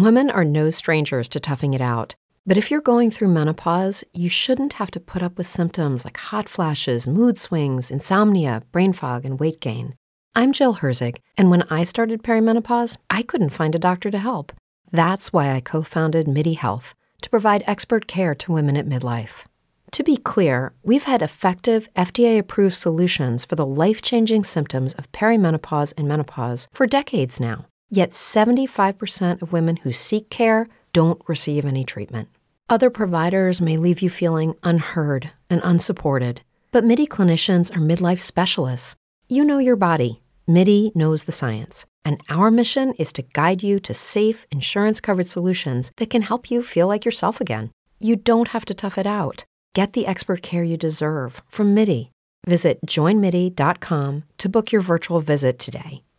Women are no strangers to toughing it out. But if you're going through menopause, you shouldn't have to put up with symptoms like hot flashes, mood swings, insomnia, brain fog, and weight gain. I'm Jill Herzig, and when I started perimenopause, I couldn't find a doctor to help. That's why I co founded MIDI Health to provide expert care to women at midlife. To be clear, we've had effective, FDA approved solutions for the life changing symptoms of perimenopause and menopause for decades now. Yet 75% of women who seek care don't receive any treatment. Other providers may leave you feeling unheard and unsupported, but MIDI clinicians are midlife specialists. You know your body. MIDI knows the science, and our mission is to guide you to safe, insurance covered solutions that can help you feel like yourself again. You don't have to tough it out. Get the expert care you deserve from MIDI. Visit joinmidi.com to book your virtual visit today.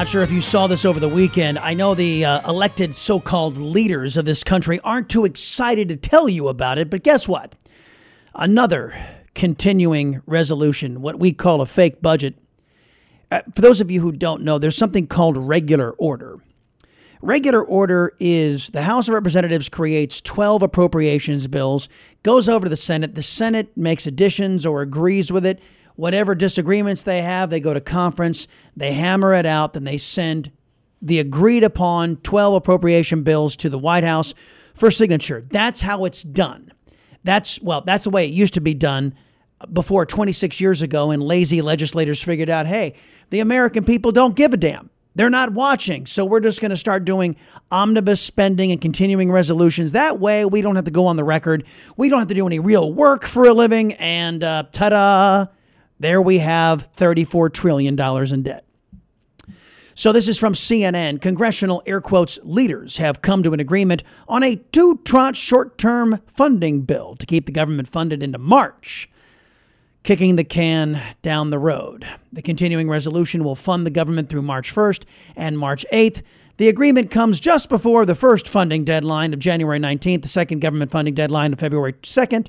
Not sure if you saw this over the weekend. I know the uh, elected so called leaders of this country aren't too excited to tell you about it, but guess what? Another continuing resolution, what we call a fake budget. Uh, for those of you who don't know, there's something called regular order. Regular order is the House of Representatives creates 12 appropriations bills, goes over to the Senate. The Senate makes additions or agrees with it whatever disagreements they have, they go to conference, they hammer it out, then they send the agreed upon 12 appropriation bills to the White House for signature. That's how it's done. That's, well, that's the way it used to be done before 26 years ago, and lazy legislators figured out hey, the American people don't give a damn. They're not watching. So we're just going to start doing omnibus spending and continuing resolutions. That way, we don't have to go on the record. We don't have to do any real work for a living. And uh, ta da, there we have $34 trillion in debt. So, this is from CNN. Congressional air quotes leaders have come to an agreement on a two tranche short term funding bill to keep the government funded into March, kicking the can down the road. The continuing resolution will fund the government through March 1st and March 8th. The agreement comes just before the first funding deadline of January 19th, the second government funding deadline of February 2nd.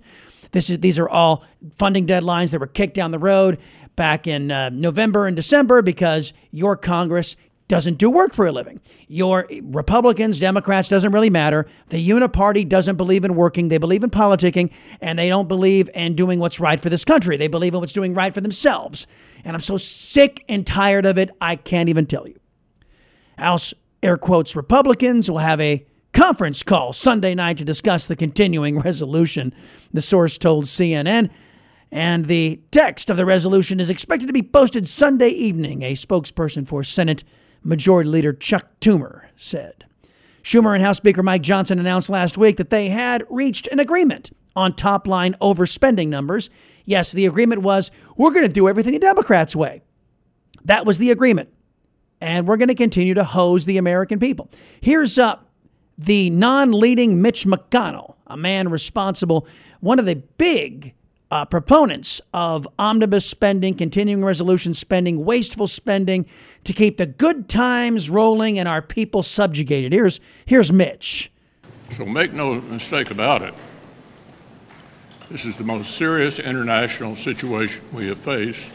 This is these are all funding deadlines that were kicked down the road back in uh, November and December because your Congress doesn't do work for a living. Your Republicans, Democrats doesn't really matter. The Uniparty doesn't believe in working. They believe in politicking and they don't believe in doing what's right for this country. They believe in what's doing right for themselves. And I'm so sick and tired of it, I can't even tell you. House air quotes Republicans will have a conference call Sunday night to discuss the continuing resolution, the source told CNN. And the text of the resolution is expected to be posted Sunday evening, a spokesperson for Senate Majority Leader Chuck Schumer said. Schumer and House Speaker Mike Johnson announced last week that they had reached an agreement on top line overspending numbers. Yes, the agreement was we're going to do everything the Democrats' way. That was the agreement. And we're going to continue to hose the American people. Here's up the non leading Mitch McConnell, a man responsible, one of the big uh, proponents of omnibus spending, continuing resolution spending, wasteful spending to keep the good times rolling and our people subjugated. Here's, here's Mitch. So make no mistake about it. This is the most serious international situation we have faced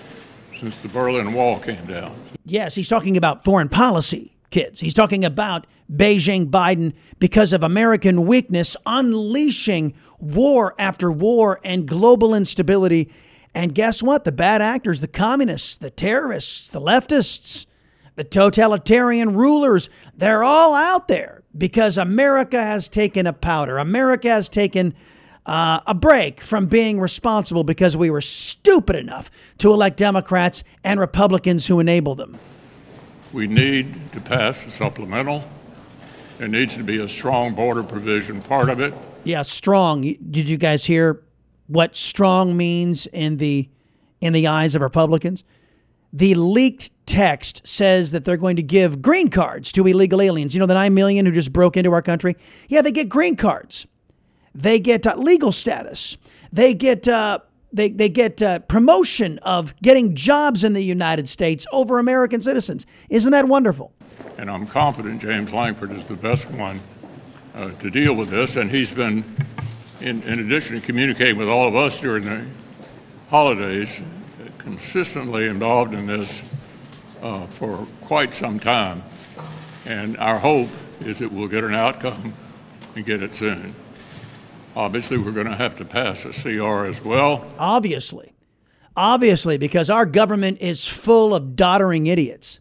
since the Berlin Wall came down. Yes, he's talking about foreign policy kids. He's talking about Beijing Biden because of American weakness unleashing war after war and global instability. And guess what? The bad actors, the communists, the terrorists, the leftists, the totalitarian rulers, they're all out there because America has taken a powder. America has taken uh, a break from being responsible because we were stupid enough to elect Democrats and Republicans who enable them. We need to pass a supplemental. There needs to be a strong border provision part of it. Yeah, strong. Did you guys hear what strong means in the in the eyes of Republicans? The leaked text says that they're going to give green cards to illegal aliens. You know, the 9 million who just broke into our country? Yeah, they get green cards. They get uh, legal status. They get uh, they, they get uh, promotion of getting jobs in the United States over American citizens. Isn't that wonderful? And I'm confident James Lankford is the best one uh, to deal with this. And he's been, in, in addition to communicating with all of us during the holidays, consistently involved in this uh, for quite some time. And our hope is that we'll get an outcome and get it soon. Obviously, we're going to have to pass a CR as well. Obviously. Obviously, because our government is full of doddering idiots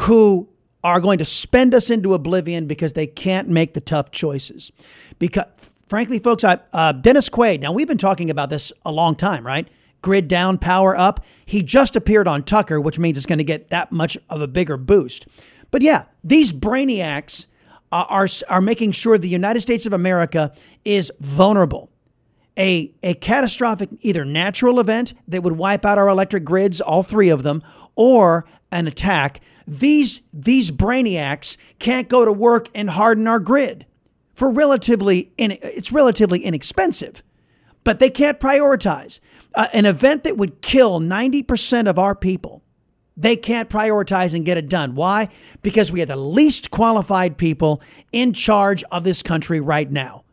who are going to spend us into oblivion because they can't make the tough choices. Because, frankly, folks, I, uh, Dennis Quaid, now we've been talking about this a long time, right? Grid down, power up. He just appeared on Tucker, which means it's going to get that much of a bigger boost. But yeah, these brainiacs are, are making sure the United States of America is vulnerable. A, a catastrophic either natural event that would wipe out our electric grids, all three of them, or an attack. These, these brainiacs can't go to work and harden our grid for relatively, in, it's relatively inexpensive, but they can't prioritize. Uh, an event that would kill 90% of our people they can't prioritize and get it done. Why? Because we have the least qualified people in charge of this country right now.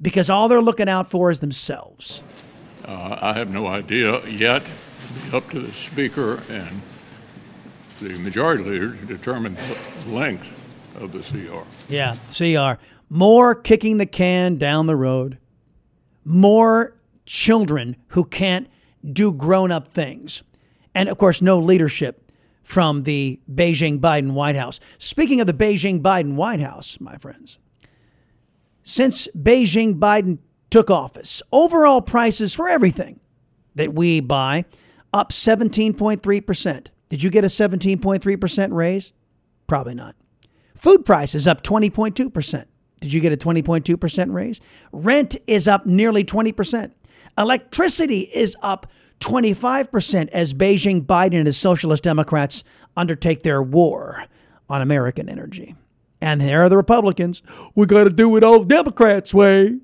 Because all they're looking out for is themselves. Uh, I have no idea yet. It'll be up to the Speaker and the Majority Leader to determine the length of the CR. Yeah, CR. More kicking the can down the road. More children who can't do grown up things and of course, no leadership from the Beijing Biden White House. Speaking of the Beijing Biden White House, my friends, since Beijing Biden took office, overall prices for everything that we buy up 17.3%. Did you get a 17.3% raise? Probably not. Food prices up 20.2%. Did you get a 20.2% raise? Rent is up nearly 20%. Electricity is up 25% as Beijing, Biden, and his socialist Democrats undertake their war on American energy. And there are the Republicans. We got to do it all the Democrats' way.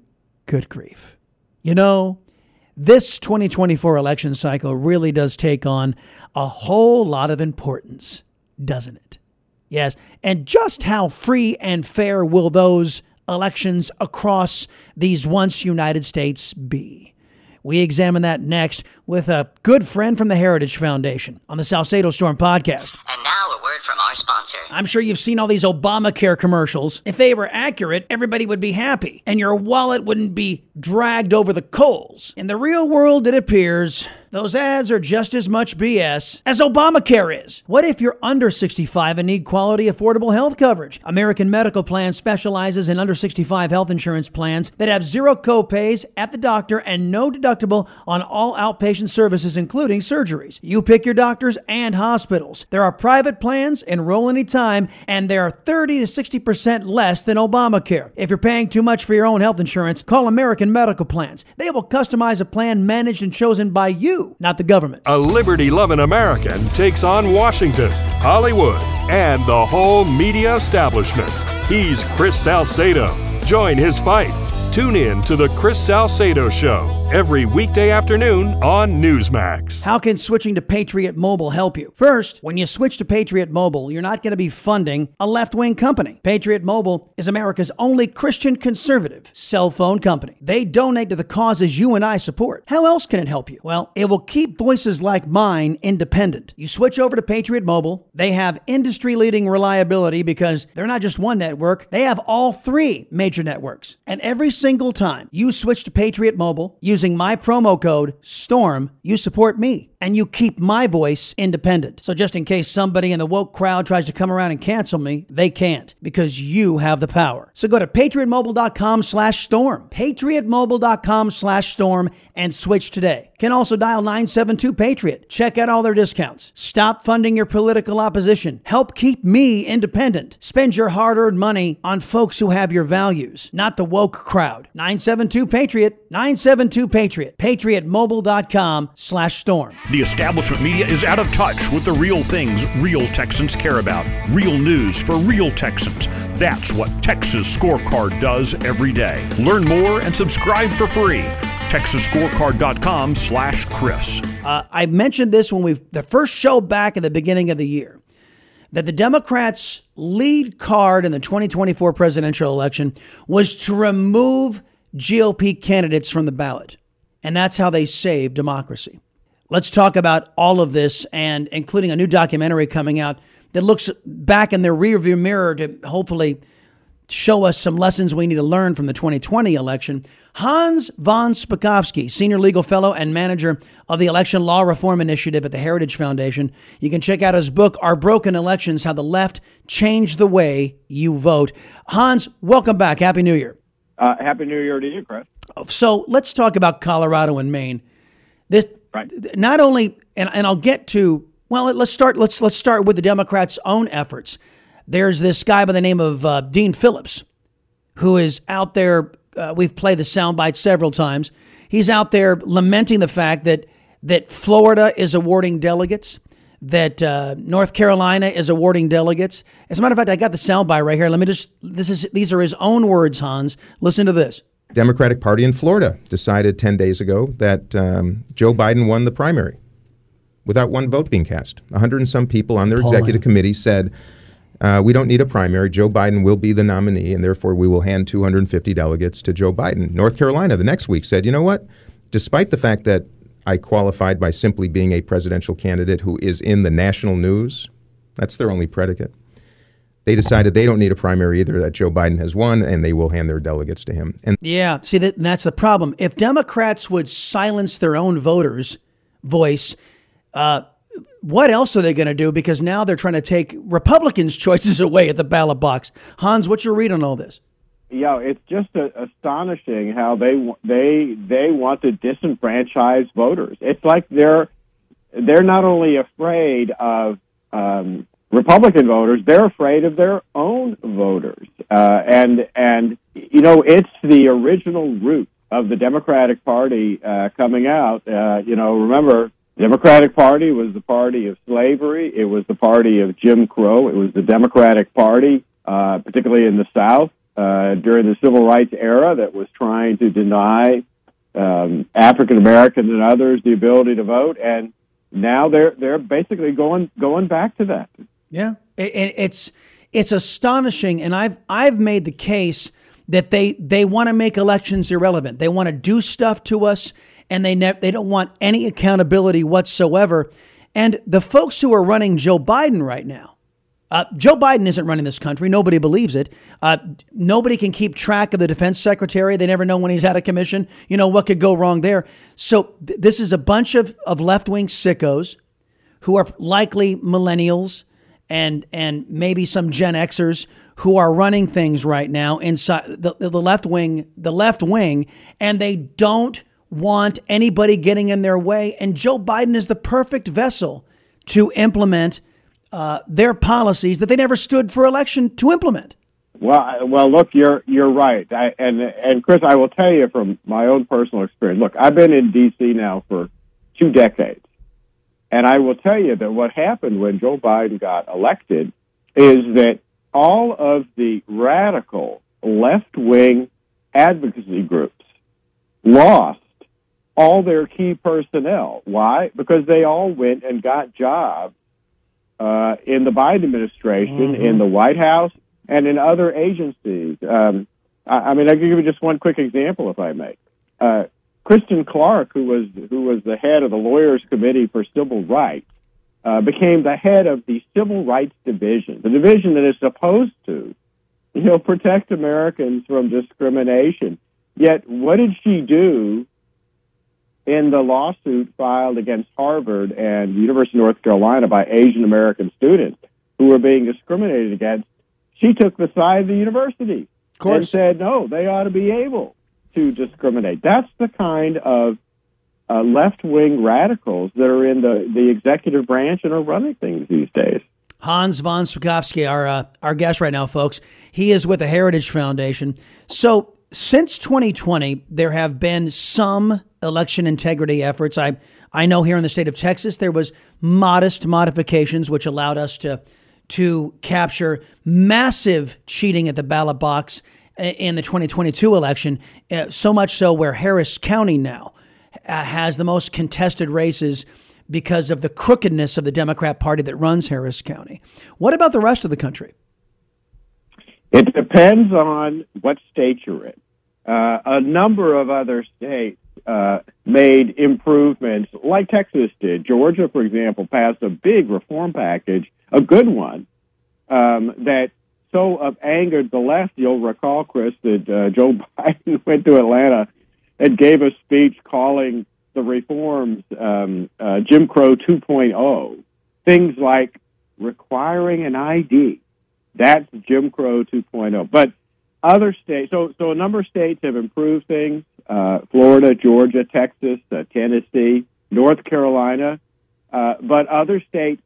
Good grief. You know, this 2024 election cycle really does take on a whole lot of importance, doesn't it? Yes. And just how free and fair will those elections across these once United States be? We examine that next with a good friend from the Heritage Foundation on the Salcedo Storm podcast. And now a word from our sponsor. I'm sure you've seen all these Obamacare commercials. If they were accurate, everybody would be happy, and your wallet wouldn't be dragged over the coals. In the real world, it appears those ads are just as much BS as Obamacare is. What if you're under 65 and need quality, affordable health coverage? American Medical Plan specializes in under 65 health insurance plans that have zero copays at the doctor and no deductible on all outpatient services, including surgeries. You pick your doctors and hospitals. There are private plans, enroll anytime, and they are 30 to 60% less than Obamacare. If you're paying too much for your own health insurance, call American Medical Plans. They will customize a plan managed and chosen by you not the government. A liberty loving American takes on Washington, Hollywood, and the whole media establishment. He's Chris Salcedo. Join his fight. Tune in to The Chris Salcedo Show every weekday afternoon on Newsmax. How can switching to Patriot Mobile help you? First, when you switch to Patriot Mobile, you're not going to be funding a left wing company. Patriot Mobile is America's only Christian conservative cell phone company. They donate to the causes you and I support. How else can it help you? Well, it will keep voices like mine independent. You switch over to Patriot Mobile, they have industry leading reliability because they're not just one network, they have all three major networks. And every single time you switch to Patriot Mobile, you using my promo code STORM, you support me and you keep my voice independent. So just in case somebody in the woke crowd tries to come around and cancel me, they can't because you have the power. So go to patriotmobile.com slash storm, patriotmobile.com slash storm and switch today. Can also dial 972 Patriot. Check out all their discounts. Stop funding your political opposition. Help keep me independent. Spend your hard earned money on folks who have your values, not the woke crowd. 972 Patriot. 972 Patriot. PatriotMobile.com slash storm. The establishment media is out of touch with the real things real Texans care about. Real news for real Texans. That's what Texas Scorecard does every day. Learn more and subscribe for free. TexasScorecard.com slash Chris. Uh, I mentioned this when we the first show back at the beginning of the year that the Democrats' lead card in the 2024 presidential election was to remove GOP candidates from the ballot. And that's how they save democracy. Let's talk about all of this and including a new documentary coming out that looks back in their rearview mirror to hopefully show us some lessons we need to learn from the 2020 election. Hans von Spakovsky, senior legal fellow and manager of the Election Law Reform Initiative at the Heritage Foundation. You can check out his book, Our Broken Elections How the Left Changed the Way You Vote. Hans, welcome back. Happy New Year. Uh, Happy New Year to you, Chris. So let's talk about Colorado and Maine. This right. not only, and, and I'll get to. Well, let's start. Let's let's start with the Democrats' own efforts. There's this guy by the name of uh, Dean Phillips, who is out there. Uh, we've played the soundbite several times. He's out there lamenting the fact that that Florida is awarding delegates, that uh, North Carolina is awarding delegates. As a matter of fact, I got the soundbite right here. Let me just. This is these are his own words, Hans. Listen to this. Democratic Party in Florida decided 10 days ago that um, Joe Biden won the primary without one vote being cast. 100 and some people on their Polling. executive committee said, uh, we don't need a primary. Joe Biden will be the nominee, and therefore we will hand 250 delegates to Joe Biden. North Carolina the next week said, you know what? Despite the fact that I qualified by simply being a presidential candidate who is in the national news, that's their only predicate. They decided they don't need a primary either, that Joe Biden has won, and they will hand their delegates to him. And Yeah, see that that's the problem. If Democrats would silence their own voters' voice, uh, what else are they going to do? Because now they're trying to take Republicans' choices away at the ballot box. Hans, what's your read on all this? Yeah, it's just uh astonishing how they they they want to disenfranchise voters. It's like they're they're not only afraid of um, Republican voters, they're afraid of their own voters. Uh, and and you know, it's the original root of the Democratic Party uh, coming out. Uh, you know, remember. Democratic Party was the party of slavery. It was the party of Jim Crow. It was the Democratic Party, uh, particularly in the South, uh, during the civil rights era that was trying to deny um, African Americans and others the ability to vote, and now they're they're basically going going back to that. Yeah, it, it, it's it's astonishing, and I've I've made the case that they they want to make elections irrelevant. They want to do stuff to us, and they ne- they don't want any accountability whatsoever. And the folks who are running Joe Biden right now, uh, Joe Biden isn't running this country. Nobody believes it. Uh, nobody can keep track of the defense secretary. They never know when he's out of commission. You know, what could go wrong there? So th- this is a bunch of, of left wing sickos who are likely millennials and, and maybe some Gen Xers who are running things right now inside the, the left wing, the left wing, and they don't want anybody getting in their way. And Joe Biden is the perfect vessel to implement uh, their policies that they never stood for election to implement. Well, well, look, you're you're right, I, and and Chris, I will tell you from my own personal experience. Look, I've been in D.C. now for two decades, and I will tell you that what happened when Joe Biden got elected is that all of the radical left wing advocacy groups lost all their key personnel. Why? Because they all went and got jobs uh, in the Biden administration, Mhm. in the White House, and in other agencies. Um, I, I mean, I can give you just one quick example, if I may. Uh, Kristen Clarke, who was who was the head of the Lawyers Committee for Civil Rights, uh, became the head of the Civil Rights Division, the division that is supposed to, you know, protect Americans from discrimination. Yet, what did she do in the lawsuit filed against Harvard and the University of North Carolina by Asian American students who were being discriminated against? She took the side of the university and said, no, they ought to be able to discriminate. That's the kind of uh, left wing radicals that are in the, the executive branch and are running things these days. Hans von Spakovsky, our uh, our guest right now, folks. He is with the Heritage Foundation. So since 2020, there have been some election integrity efforts. I I know here in the state of Texas there was modest modifications which allowed us to to capture massive cheating at the ballot box in the 2022 election. Uh, so much so where Harris County now uh, has the most contested races because of the crookedness of the Democrat Party that runs Harris County. What about the rest of the country? It depends on what state you're in. Uh, a number of other states uh, made improvements, like Texas did. Georgia, for example, passed a big reform package, a good one, um, that so angered the left. You'll recall, Chris, that uh, Joe Biden went to Atlanta and gave a speech calling the reforms um, uh, Jim Crow 2.0, things like requiring an ID. That's Jim Crow 2.0. But other states, so so a number of states have improved things: uh, Florida, Georgia, Texas, uh, Tennessee, North Carolina. Uh, but other states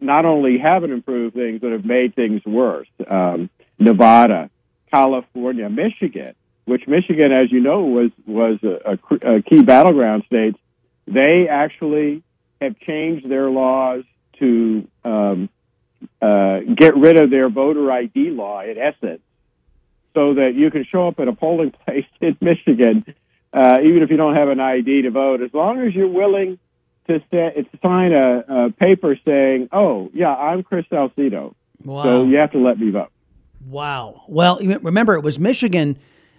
not only haven't improved things, but have made things worse. Um, Nevada, California, Michigan which Michigan, as you know, was was a, a, a key battleground state. They actually have changed their laws to um, uh, get rid of their voter ID law, in essence, so that you can show up at a polling place in Michigan, uh, even if you don't have an ID to vote, as long as you're willing to set, sign a, a paper saying, "Oh, yeah, I'm Chris Salcedo," wow. so you have to let me vote." Wow. Well, remember, it was Michigan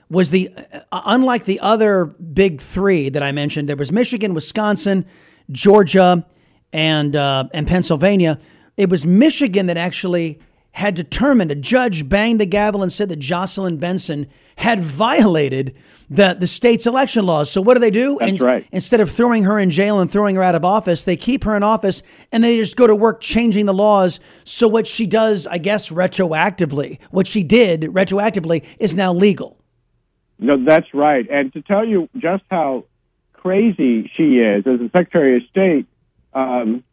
was the uh, unlike the other big three that I mentioned. There was Michigan, Wisconsin, Georgia, and uh, and Pennsylvania. It was Michigan that actually had determined a judge banged the gavel and said that Jocelyn Benson had violated the, the state's election laws. So what do they do? That's and, right. Instead of throwing her in jail and throwing her out of office, they keep her in office and they just go to work changing the laws. So what she does, I guess, retroactively, what she did retroactively is now legal. No, that's right. And to tell you just how crazy she is as a Secretary of State, um,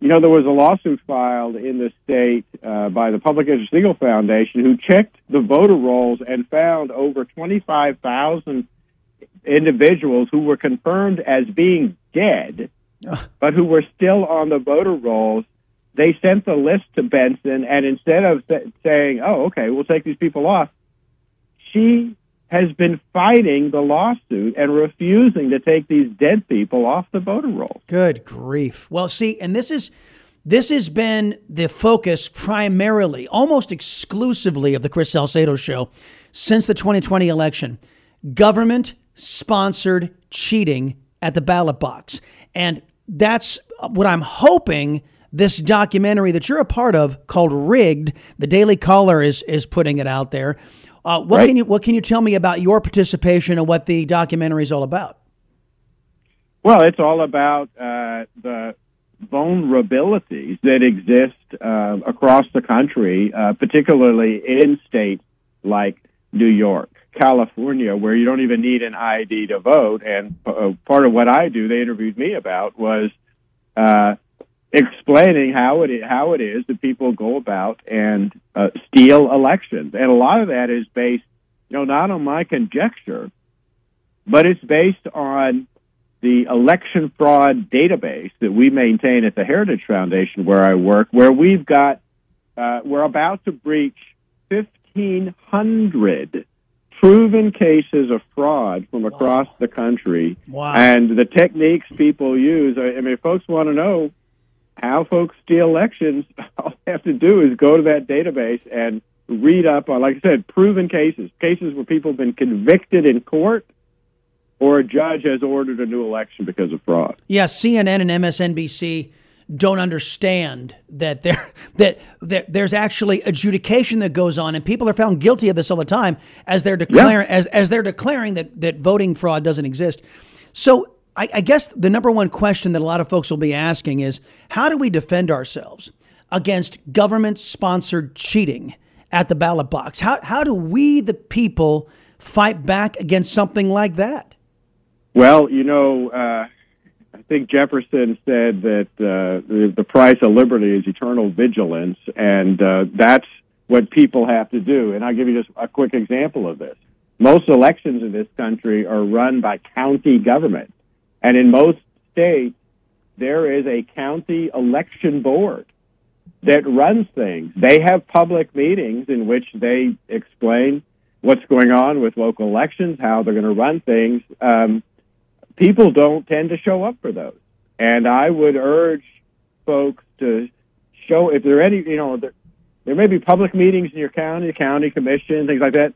you know, there was a lawsuit filed in the state uh, by the Public Interest Legal Foundation who checked the voter rolls and found over 25,000 individuals who were confirmed as being dead, but who were still on the voter rolls. They sent the list to Benson, and instead of saying, oh, okay, we'll take these people off, she has been fighting the lawsuit and refusing to take these dead people off the voter roll. Good grief. Well, see, and this is this has been the focus primarily, almost exclusively of the Chris Salcedo show since the 2020 election. Government sponsored cheating at the ballot box. And that's what I'm hoping this documentary that you're a part of called Rigged, the Daily Caller is is putting it out there uh, what right. can you what can you tell me about your participation and what the documentary is all about? Well, it's all about uh, the vulnerabilities that exist uh, across the country, uh, particularly in states like New York, California, where you don't even need an ID to vote. And uh, part of what I do, they interviewed me about, was uh, explaining how it is, how it is that people go about and uh, steal elections, and a lot of that is based, you know, not on my conjecture, but it's based on the election fraud database that we maintain at the Heritage Foundation, where I work, where we've got uh, we're about to breach fifteen hundred proven cases of fraud from across wow. the country. Wow. And the techniques people use, I mean, folks want to know how folks steal elections, all they have to do is go to that database and read up on, like I said, proven cases, cases where people have been convicted in court or a judge has ordered a new election because of fraud. Yeah, CNN and MSNBC don't understand that there that, that there's actually adjudication that goes on and people are found guilty of this all the time as they're declaring yeah. as, as they're declaring that, that voting fraud doesn't exist. So I, I guess the number one question that a lot of folks will be asking is how do we defend ourselves against government sponsored cheating at the ballot box? How, how do we, the people, fight back against something like that? Well, you know, uh, I think Jefferson said that uh, the, the price of liberty is eternal vigilance, and uh, that's what people have to do. And I'll give you just a quick example of this. Most elections in this country are run by county government, and in most states, there is a county election board that runs things. They have public meetings in which they explain what's going on with local elections, how they're going to run things. Um, people don't tend to show up for those. And I would urge folks to show if there are any, you know, there, there may be public meetings in your county, county commission, things like that.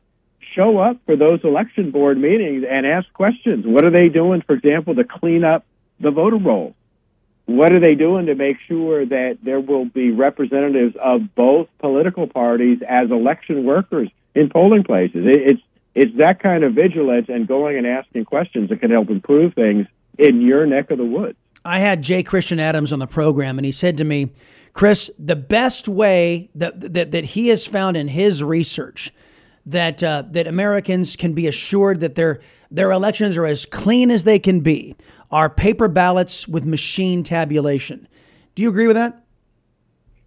Show up for those election board meetings and ask questions. What are they doing, for example, to clean up the voter rolls? What are they doing to make sure that there will be representatives of both political parties as election workers in polling places? It, it's it's that kind of vigilance and going and asking questions that can help improve things in your neck of the woods. I had J. Christian Adams on the program, and he said to me, Chris, the best way that, that, that he has found in his research that, uh, that Americans can be assured that their, their elections are as clean as they can be are paper ballots with machine tabulation. Do you agree with that?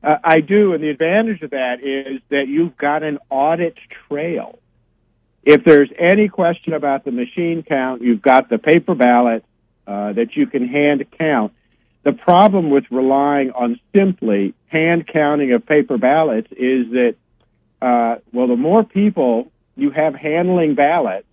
Uh, I do, and the advantage of that is that you've got an audit trail. If there's any question about the machine count, you've got the paper ballot uh, that you can hand count. The problem with relying on simply hand counting of paper ballots is that, uh, well, the more people you have handling ballots,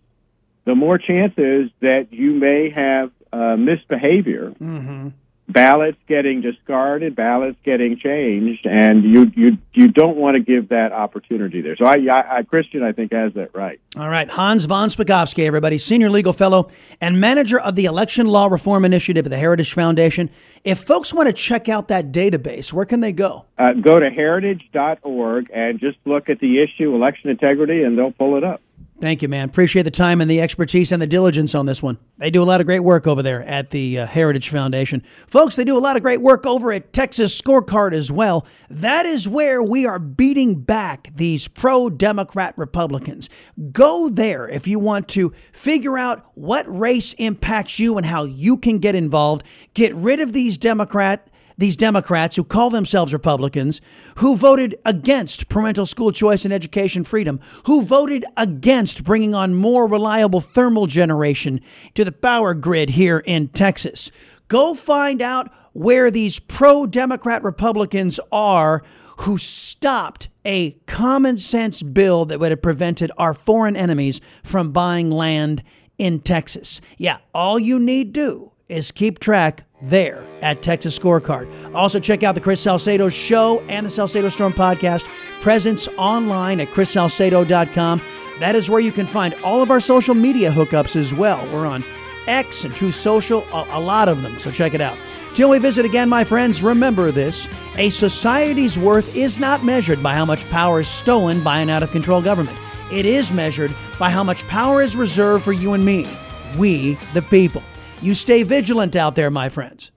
the more chances that you may have uh, misbehavior. Mm-hmm ballots getting discarded, ballots getting changed, and you you you don't want to give that opportunity there. So I, I, I Christian, I think has that right. All right, Hans von Spakovsky, everybody, senior legal fellow and manager of the Election Law Reform Initiative at the Heritage Foundation. If folks want to check out that database, where can they go? Uh, go to heritage.org and just look at the issue election integrity, and they'll pull it up. Thank you, man. Appreciate the time and the expertise and the diligence on this one. They do a lot of great work over there at the uh, Heritage Foundation. Folks, they do a lot of great work over at Texas Scorecard as well. That is where we are beating back these pro Democrat Republicans. Go there if you want to figure out what race impacts you and how you can get involved. Get rid of these Democrat these Democrats who call themselves Republicans, who voted against parental school choice and education freedom, who voted against bringing on more reliable thermal generation to the power grid here in Texas. Go find out where these pro Democrat Republicans are who stopped a common sense bill that would have prevented our foreign enemies from buying land in Texas. Yeah, all you need do is keep track there at Texas Scorecard. Also, check out the Chris Salcedo Show and the Salcedo Storm Podcast, presence online at chrissalcedo.com. That is where you can find all of our social media hookups as well. We're on X and Truth Social, a, a lot of them, so check it out. Till we visit again, my friends, remember this a society's worth is not measured by how much power is stolen by an out of control government. It is measured by how much power is reserved for you and me, we, the people. You stay vigilant out there, my friends.